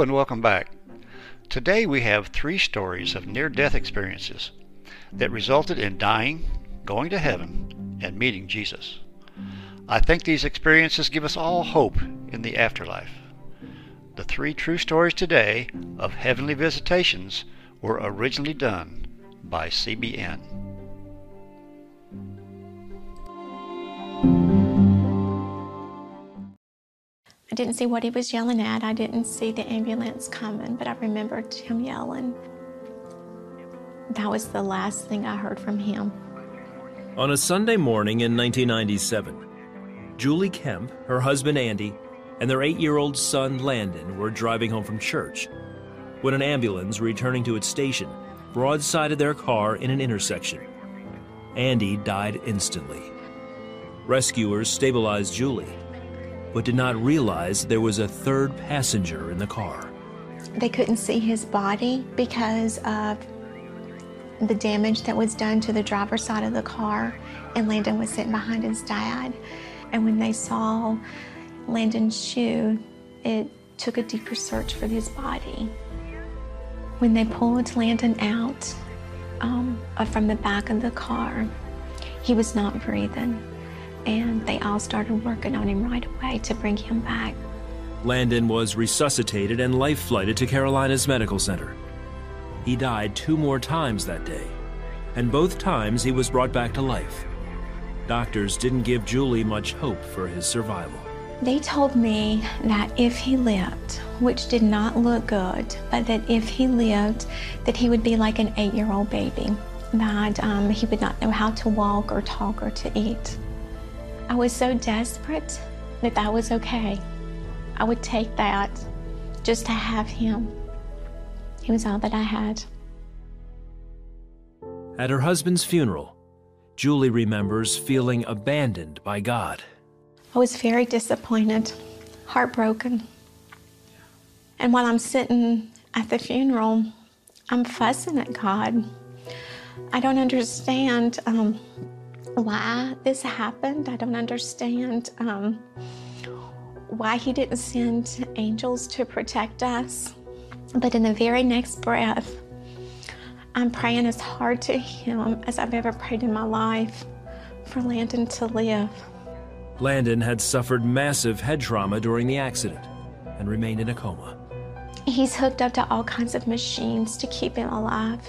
And welcome back. Today we have three stories of near death experiences that resulted in dying, going to heaven, and meeting Jesus. I think these experiences give us all hope in the afterlife. The three true stories today of heavenly visitations were originally done by CBN. Didn't see what he was yelling at. I didn't see the ambulance coming, but I remembered him yelling. That was the last thing I heard from him. On a Sunday morning in 1997, Julie Kemp, her husband Andy, and their eight year old son Landon were driving home from church when an ambulance returning to its station broadsided their car in an intersection. Andy died instantly. Rescuers stabilized Julie but did not realize there was a third passenger in the car. They couldn't see his body because of the damage that was done to the driver's side of the car, and Landon was sitting behind his dad. And when they saw Landon's shoe, it took a deeper search for his body. When they pulled Landon out um, from the back of the car, he was not breathing and they all started working on him right away to bring him back. Landon was resuscitated and life flighted to Carolinas Medical Center. He died two more times that day, and both times he was brought back to life. Doctors didn't give Julie much hope for his survival. They told me that if he lived, which did not look good, but that if he lived, that he would be like an eight-year-old baby, that um, he would not know how to walk or talk or to eat. I was so desperate that that was okay. I would take that just to have him. He was all that I had. At her husband's funeral, Julie remembers feeling abandoned by God. I was very disappointed, heartbroken. And while I'm sitting at the funeral, I'm fussing at God. I don't understand um, why this happened. I don't understand um, why he didn't send angels to protect us. But in the very next breath, I'm praying as hard to him as I've ever prayed in my life for Landon to live. Landon had suffered massive head trauma during the accident and remained in a coma. He's hooked up to all kinds of machines to keep him alive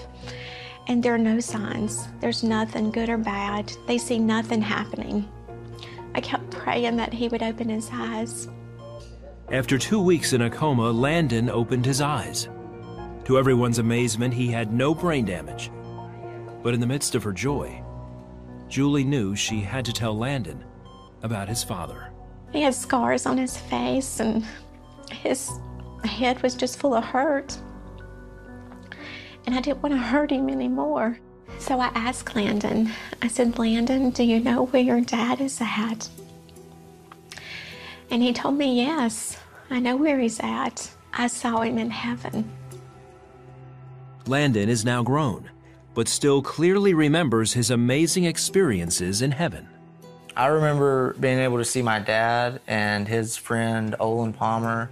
and there are no signs. There's nothing good or bad. They see nothing happening. I kept praying that he would open his eyes. After two weeks in a coma, Landon opened his eyes. To everyone's amazement, he had no brain damage. But in the midst of her joy, Julie knew she had to tell Landon about his father. He had scars on his face, and his head was just full of hurt and I didn't want to hurt him anymore. So I asked Landon, I said, Landon, do you know where your dad is at? And he told me, yes, I know where he's at. I saw him in heaven. Landon is now grown, but still clearly remembers his amazing experiences in heaven. I remember being able to see my dad and his friend Olin Palmer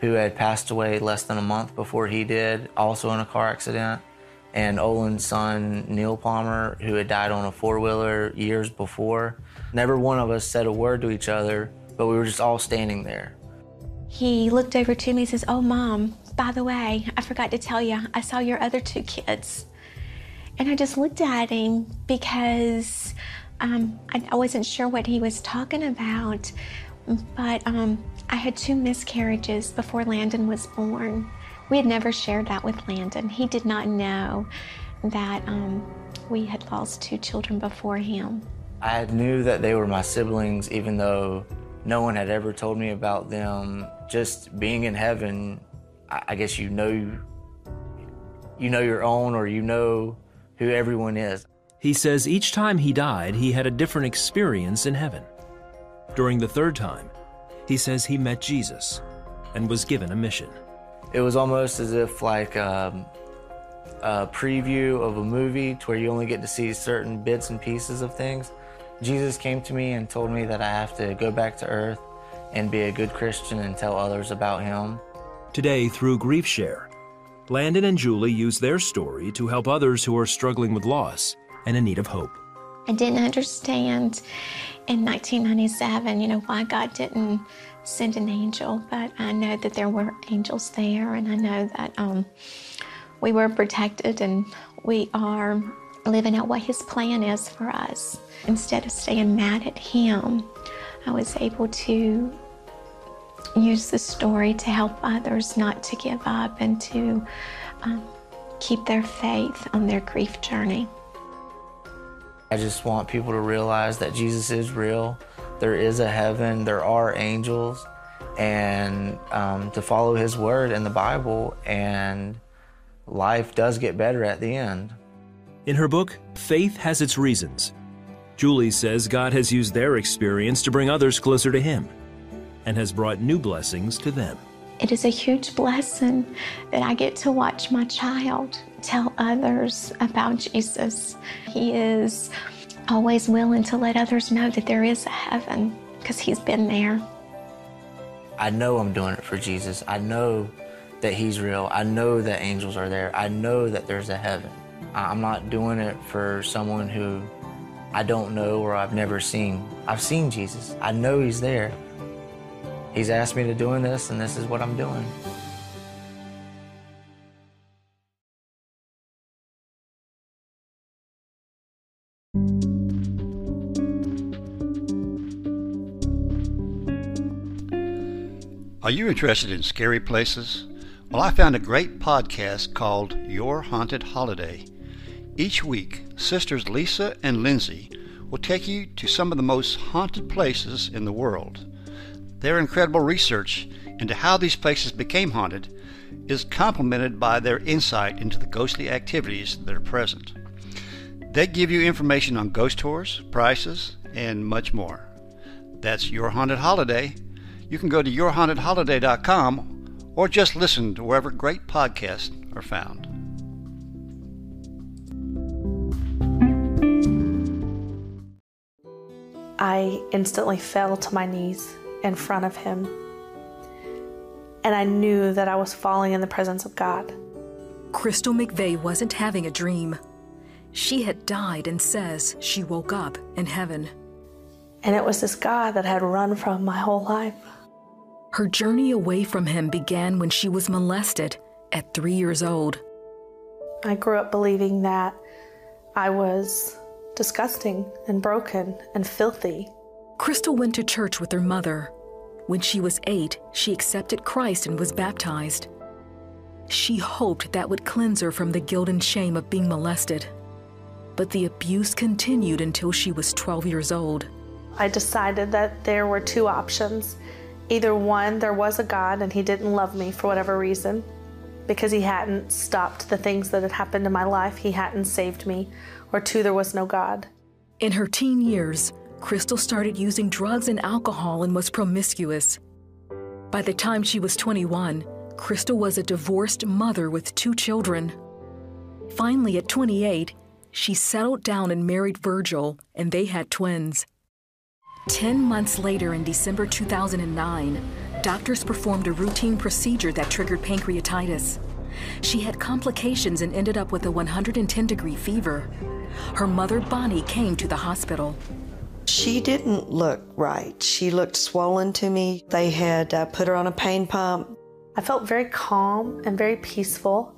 who had passed away less than a month before he did, also in a car accident, and Olin's son, Neil Palmer, who had died on a four wheeler years before. Never one of us said a word to each other, but we were just all standing there. he looked over to me and says, Oh, mom, by the way, I forgot to tell you, I saw your other two kids. And I just looked at him because um, I, wasn't sure what he was talking about. But um, I had two miscarriages before Landon was born. We had never shared that with Landon. He did not know that um, we had lost two children before him. I knew that they were my siblings, even though no one had ever told me about them. Just being in heaven, I guess you know you know your own or you know who everyone is. He says each time he died, he had a different experience in heaven. During the third time, he says he met Jesus and was given a mission. It was almost as if like um, a preview of a movie to where you only get to see certain bits and pieces of things. Jesus came to me and told me that I have to go back to earth and be a good Christian and tell others about him. Today, through Grief Share, Landon and Julie use their story to help others who are struggling with loss and in need of hope. I didn't understand in 1997, you know, why God didn't send an angel, but I know that there were angels there, and I know that um, we were protected and we are living out what His plan is for us. Instead of staying mad at Him, I was able to use the story to help others not to give up and to um, keep their faith on their grief journey. I just want people to realize that Jesus is real. There is a heaven, there are angels, and um, to follow His word in the Bible, and life does get better at the end. In her book, Faith Has Its Reasons, Julie says God has used their experience to bring others closer to Him and has brought new blessings to them. It is a huge blessing that I get to watch my child tell others about Jesus. He is always willing to let others know that there is a heaven because he's been there. I know I'm doing it for Jesus. I know that he's real. I know that angels are there. I know that there's a heaven. I'm not doing it for someone who I don't know or I've never seen. I've seen Jesus. I know he's there. He's asked me to doing this, and this is what I'm doing. Are you interested in scary places? Well, I found a great podcast called Your Haunted Holiday. Each week, sisters Lisa and Lindsay will take you to some of the most haunted places in the world. Their incredible research into how these places became haunted is complemented by their insight into the ghostly activities that are present. They give you information on ghost tours, prices, and much more. That's Your Haunted Holiday. You can go to yourhauntedholiday.com or just listen to wherever great podcasts are found. I instantly fell to my knees in front of him. And I knew that I was falling in the presence of God. Crystal McVay wasn't having a dream. She had died and says she woke up in heaven. And it was this God that had run from my whole life. Her journey away from him began when she was molested at three years old. I grew up believing that I was disgusting and broken and filthy Crystal went to church with her mother. When she was eight, she accepted Christ and was baptized. She hoped that would cleanse her from the guilt and shame of being molested. But the abuse continued until she was 12 years old. I decided that there were two options. Either one, there was a God and he didn't love me for whatever reason, because he hadn't stopped the things that had happened in my life, he hadn't saved me, or two, there was no God. In her teen years, Crystal started using drugs and alcohol and was promiscuous. By the time she was 21, Crystal was a divorced mother with two children. Finally, at 28, she settled down and married Virgil, and they had twins. Ten months later, in December 2009, doctors performed a routine procedure that triggered pancreatitis. She had complications and ended up with a 110 degree fever. Her mother, Bonnie, came to the hospital. She didn't look right. She looked swollen to me. They had uh, put her on a pain pump. I felt very calm and very peaceful.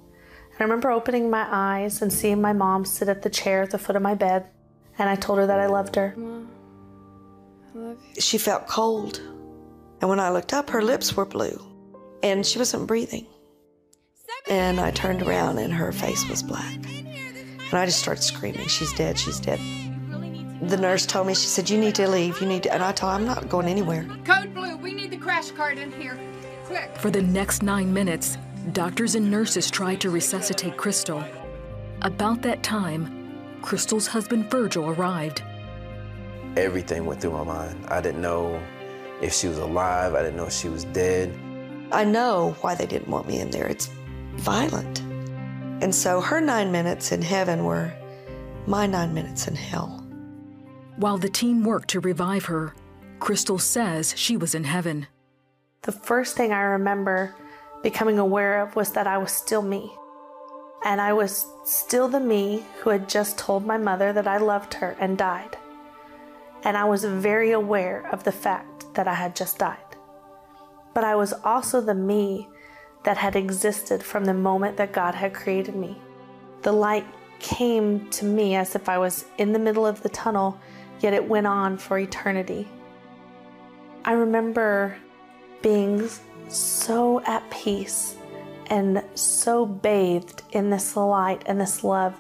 And I remember opening my eyes and seeing my mom sit at the chair at the foot of my bed. And I told her that I loved her. She felt cold. And when I looked up, her lips were blue and she wasn't breathing. And I turned around and her face was black. And I just started screaming, She's dead, she's dead. The nurse told me, She said, You need to leave, you need to. And I told her, I'm not going anywhere. Code Blue, we need the crash cart in here. Quick. For the next nine minutes, doctors and nurses tried to resuscitate Crystal. About that time, Crystal's husband Virgil arrived. Everything went through my mind. I didn't know if she was alive, I didn't know if she was dead. I know why they didn't want me in there. It's violent. And so her nine minutes in heaven were my nine minutes in hell. While the team worked to revive her, Crystal says she was in heaven. The first thing I remember becoming aware of was that I was still me. And I was still the me who had just told my mother that I loved her and died. And I was very aware of the fact that I had just died. But I was also the me that had existed from the moment that God had created me. The light came to me as if I was in the middle of the tunnel, yet it went on for eternity. I remember being so at peace and so bathed in this light and this love.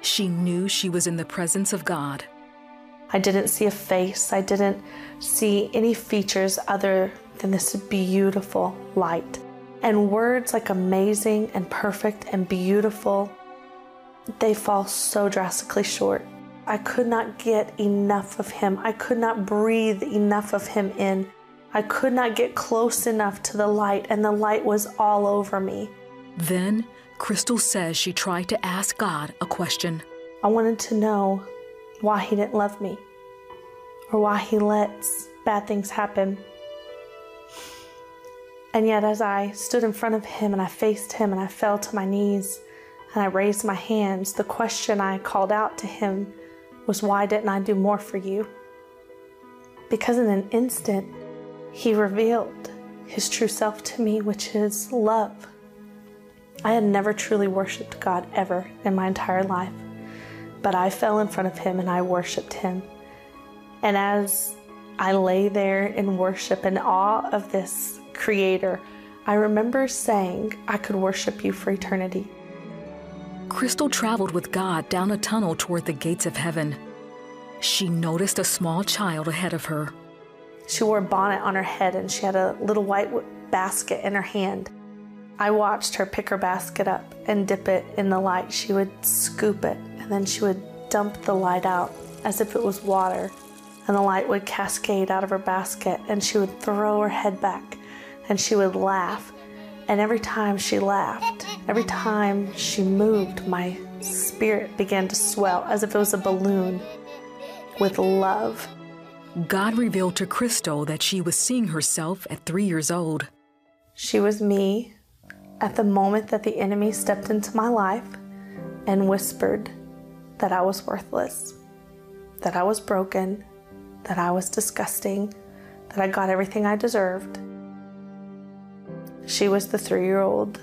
She knew she was in the presence of God. I didn't see a face, I didn't see any features other than this beautiful light. And words like amazing and perfect and beautiful, they fall so drastically short. I could not get enough of him. I could not breathe enough of him in. I could not get close enough to the light, and the light was all over me. Then, Crystal says she tried to ask God a question. I wanted to know why he didn't love me or why he lets bad things happen. And yet, as I stood in front of him and I faced him and I fell to my knees and I raised my hands, the question I called out to him was, Why didn't I do more for you? Because in an instant, he revealed his true self to me, which is love. I had never truly worshiped God ever in my entire life, but I fell in front of him and I worshiped him. And as I lay there in worship and awe of this Creator, I remember saying I could worship you for eternity. Crystal traveled with God down a tunnel toward the gates of heaven. She noticed a small child ahead of her. She wore a bonnet on her head and she had a little white basket in her hand. I watched her pick her basket up and dip it in the light. She would scoop it then she would dump the light out as if it was water. And the light would cascade out of her basket and she would throw her head back and she would laugh. And every time she laughed, every time she moved, my spirit began to swell as if it was a balloon with love. God revealed to Crystal that she was seeing herself at three years old. She was me at the moment that the enemy stepped into my life and whispered that I was worthless, that I was broken, that I was disgusting, that I got everything I deserved. She was the three year old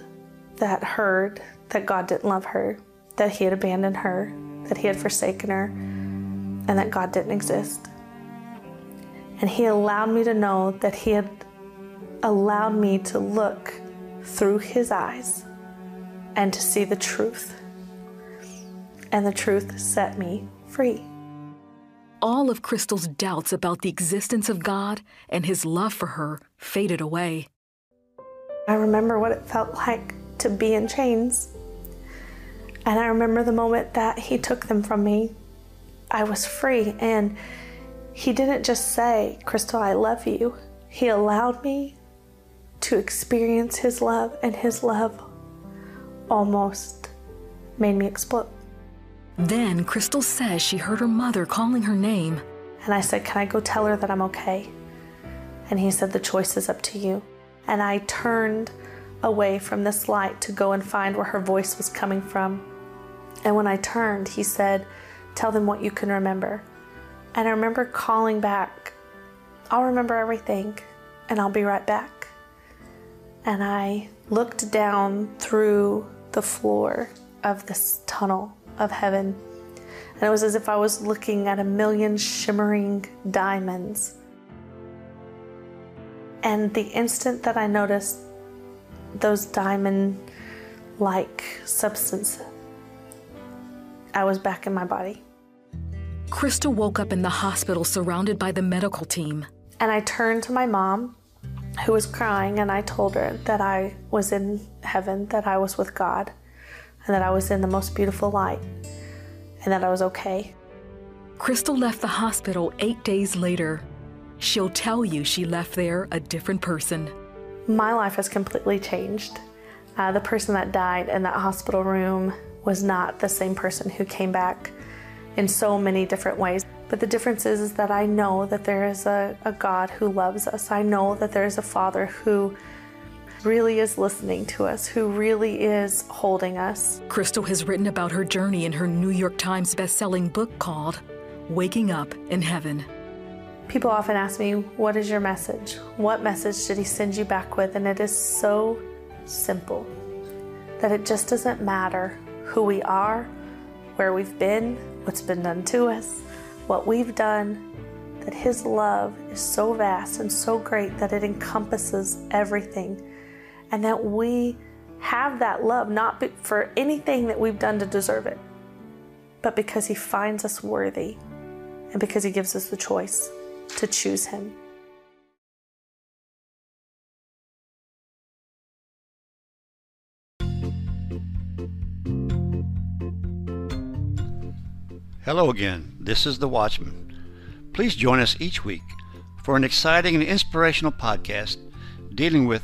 that heard that God didn't love her, that He had abandoned her, that He had forsaken her, and that God didn't exist. And He allowed me to know that He had allowed me to look through His eyes and to see the truth. And the truth set me free. All of Crystal's doubts about the existence of God and His love for her faded away. I remember what it felt like to be in chains. And I remember the moment that he took them from me. I was free. And he didn't just say, Crystal, I love you. He allowed me to experience his love, and his love almost made me explode. Then Crystal says she heard her mother calling her name. And I said, Can I go tell her that I'm okay? And he said, The choice is up to you. And I turned away from this light to go and find where her voice was coming from. And when I turned, he said, Tell them what you can remember. And I remember calling back, I'll remember everything and I'll be right back. And I looked down through the floor of this tunnel of heaven. And it was as if I was looking at a million shimmering diamonds. And the instant that I noticed those diamond like substance, I was back in my body. Crystal woke up in the hospital surrounded by the medical team. And I turned to my mom, who was crying, and I told her that I was in heaven, that I was with God, and that I was in the most beautiful light, and that I was okay. Crystal left the hospital eight days later. She'll tell you she left there a different person. My life has completely changed. Uh, the person that died in that hospital room was not the same person who came back in so many different ways. But the difference is, is that I know that there is a, a God who loves us. I know that there is a Father who really is listening to us, who really is holding us. Crystal has written about her journey in her New York Times best-selling book called Waking Up in Heaven. People often ask me, What is your message? What message did he send you back with? And it is so simple that it just doesn't matter who we are, where we've been, what's been done to us, what we've done, that his love is so vast and so great that it encompasses everything. And that we have that love not for anything that we've done to deserve it, but because he finds us worthy and because he gives us the choice to choose him. Hello again. This is The Watchman. Please join us each week for an exciting and inspirational podcast dealing with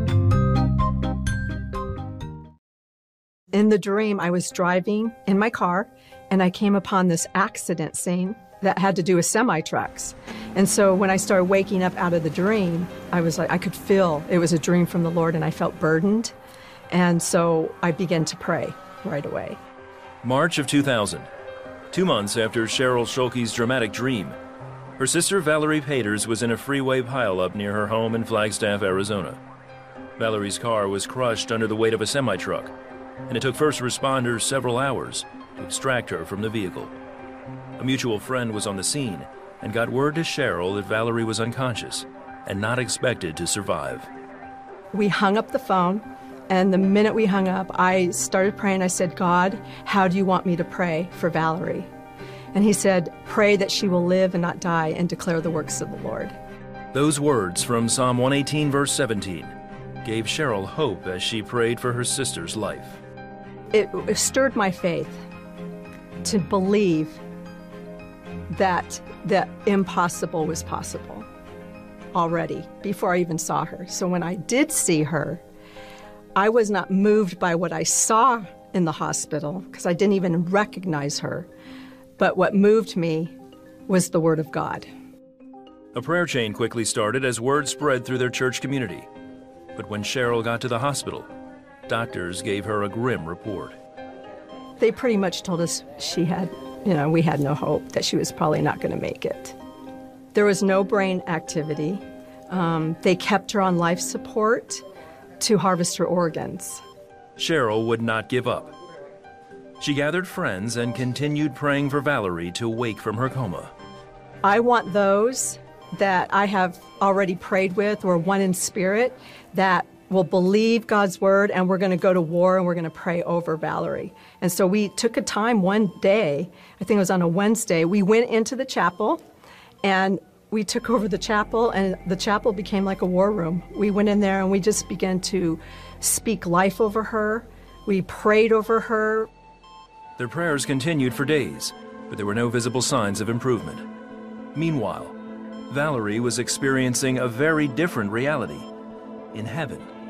In the dream, I was driving in my car and I came upon this accident scene that had to do with semi trucks. And so when I started waking up out of the dream, I was like, I could feel it was a dream from the Lord and I felt burdened. And so I began to pray right away. March of 2000, two months after Cheryl Schulke's dramatic dream. Her sister Valerie Paters was in a freeway pileup near her home in Flagstaff, Arizona. Valerie's car was crushed under the weight of a semi truck, and it took first responders several hours to extract her from the vehicle. A mutual friend was on the scene and got word to Cheryl that Valerie was unconscious and not expected to survive. We hung up the phone, and the minute we hung up, I started praying. I said, God, how do you want me to pray for Valerie? And he said, Pray that she will live and not die and declare the works of the Lord. Those words from Psalm 118, verse 17, gave Cheryl hope as she prayed for her sister's life. It stirred my faith to believe that the impossible was possible already before I even saw her. So when I did see her, I was not moved by what I saw in the hospital because I didn't even recognize her. But what moved me was the Word of God. A prayer chain quickly started as word spread through their church community. But when Cheryl got to the hospital, doctors gave her a grim report. They pretty much told us she had, you know, we had no hope, that she was probably not going to make it. There was no brain activity. Um, they kept her on life support to harvest her organs. Cheryl would not give up. She gathered friends and continued praying for Valerie to wake from her coma. I want those that I have already prayed with or one in spirit that will believe God's word and we're going to go to war and we're going to pray over Valerie. And so we took a time one day, I think it was on a Wednesday, we went into the chapel and we took over the chapel and the chapel became like a war room. We went in there and we just began to speak life over her. We prayed over her. Their prayers continued for days, but there were no visible signs of improvement. Meanwhile, Valerie was experiencing a very different reality. in heaven.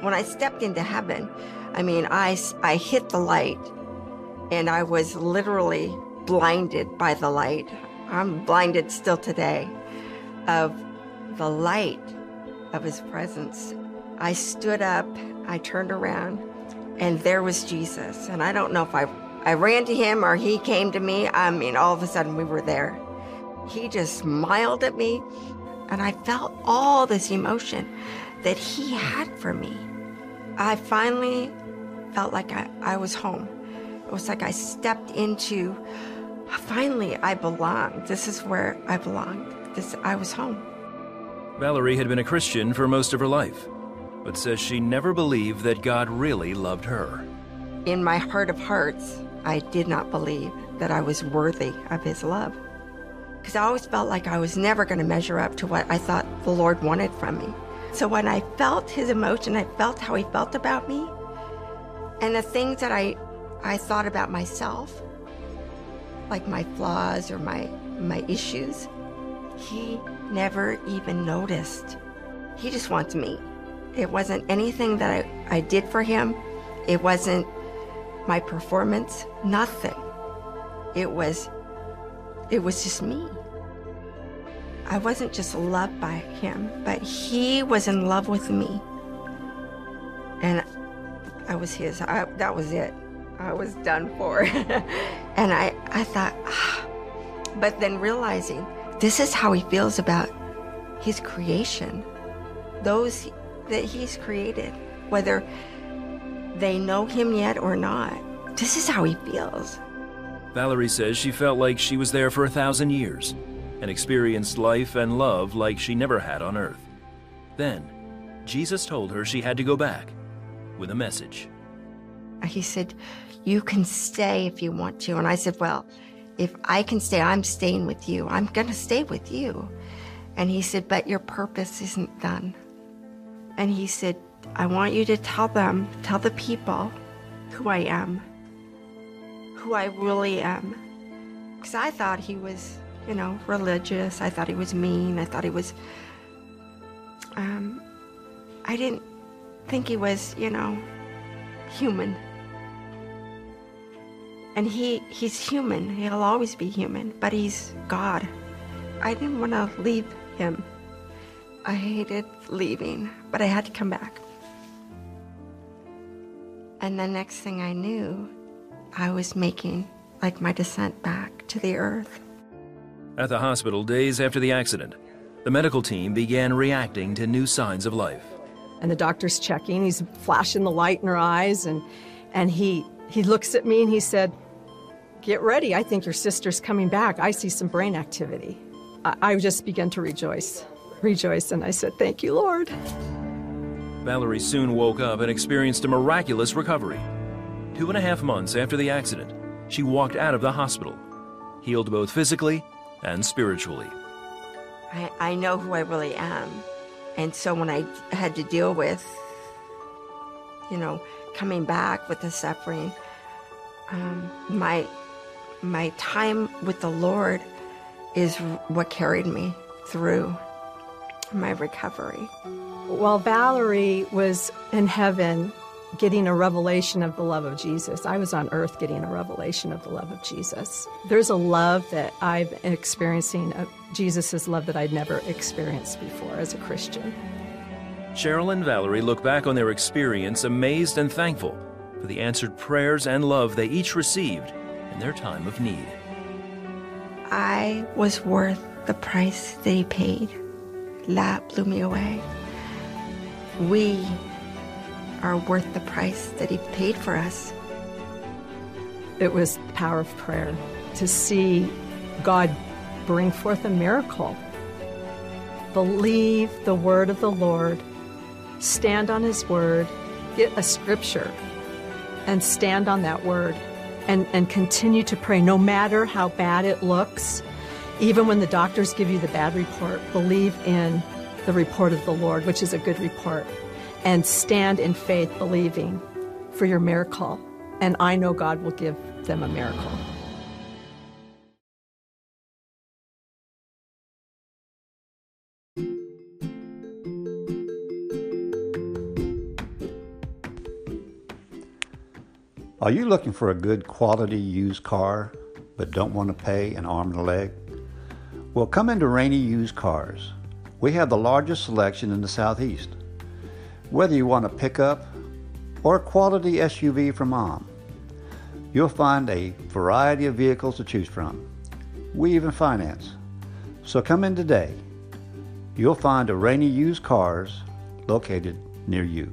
When I stepped into heaven, I mean, I, I hit the light and I was literally blinded by the light. I'm blinded still today of the light of his presence. I stood up, I turned around, and there was Jesus. And I don't know if I, I ran to him or he came to me. I mean, all of a sudden we were there. He just smiled at me, and I felt all this emotion that he had for me. I finally felt like I, I was home. It was like I stepped into, finally, I belonged. This is where I belonged. This, I was home. Valerie had been a Christian for most of her life, but says she never believed that God really loved her. In my heart of hearts, I did not believe that I was worthy of His love. Because I always felt like I was never going to measure up to what I thought the Lord wanted from me. So when I felt his emotion, I felt how he felt about me, and the things that I, I thought about myself, like my flaws or my, my issues, he never even noticed. He just wants me. It wasn't anything that I, I did for him. It wasn't my performance, nothing. It was, it was just me. I wasn't just loved by him, but he was in love with me. And I was his. I, that was it. I was done for. and I, I thought, ah. but then realizing this is how he feels about his creation, those that he's created, whether they know him yet or not. This is how he feels. Valerie says she felt like she was there for a thousand years and experienced life and love like she never had on earth. Then, Jesus told her she had to go back with a message. He said, You can stay if you want to. And I said, Well, if I can stay, I'm staying with you. I'm going to stay with you. And he said, But your purpose isn't done. And he said, I want you to tell them, tell the people who I am, who I really am. Because I thought he was you know, religious. I thought he was mean. I thought he was. Um, I didn't think he was, you know, human. And he he's human. He'll always be human, but he's God. I didn't want to leave him. I hated leaving, but I had to come back. And the next thing I knew, I was making like my descent back to the earth. At the hospital days after the accident, the medical team began reacting to new signs of life. And the doctor's checking, he's flashing the light in her eyes, and, and he, he looks at me and he said, Get ready, I think your sister's coming back. I see some brain activity. I, I just began to rejoice, rejoice, and I said, Thank you, Lord. Valerie soon woke up and experienced a miraculous recovery. Two and a half months after the accident, she walked out of the hospital, healed both physically and spiritually. I, I know who I really am. And so when I had to deal with, you know, coming back with the suffering, um, my my time with the Lord is what carried me through my recovery. While Valerie was in heaven getting a revelation of the love of Jesus. I was on earth getting a revelation of the love of Jesus. There's a love that I'm experiencing, uh, of Jesus' love that I'd never experienced before as a Christian. Cheryl and Valerie look back on their experience amazed and thankful for the answered prayers and love they each received in their time of need. I was worth the price that he paid. That blew me away. We are worth the price that He paid for us. It was the power of prayer to see God bring forth a miracle. Believe the word of the Lord, stand on His word, get a scripture, and stand on that word and, and continue to pray no matter how bad it looks. Even when the doctors give you the bad report, believe in the report of the Lord, which is a good report and stand in faith believing for your miracle. And I know God will give them a miracle. Are you looking for a good quality used car but don't want to pay an arm and a leg? Well, come into Rainy Used Cars. We have the largest selection in the Southeast. Whether you want a pickup or a quality SUV from mom, you'll find a variety of vehicles to choose from. We even finance. So come in today. You'll find a Rainy Used Cars located near you.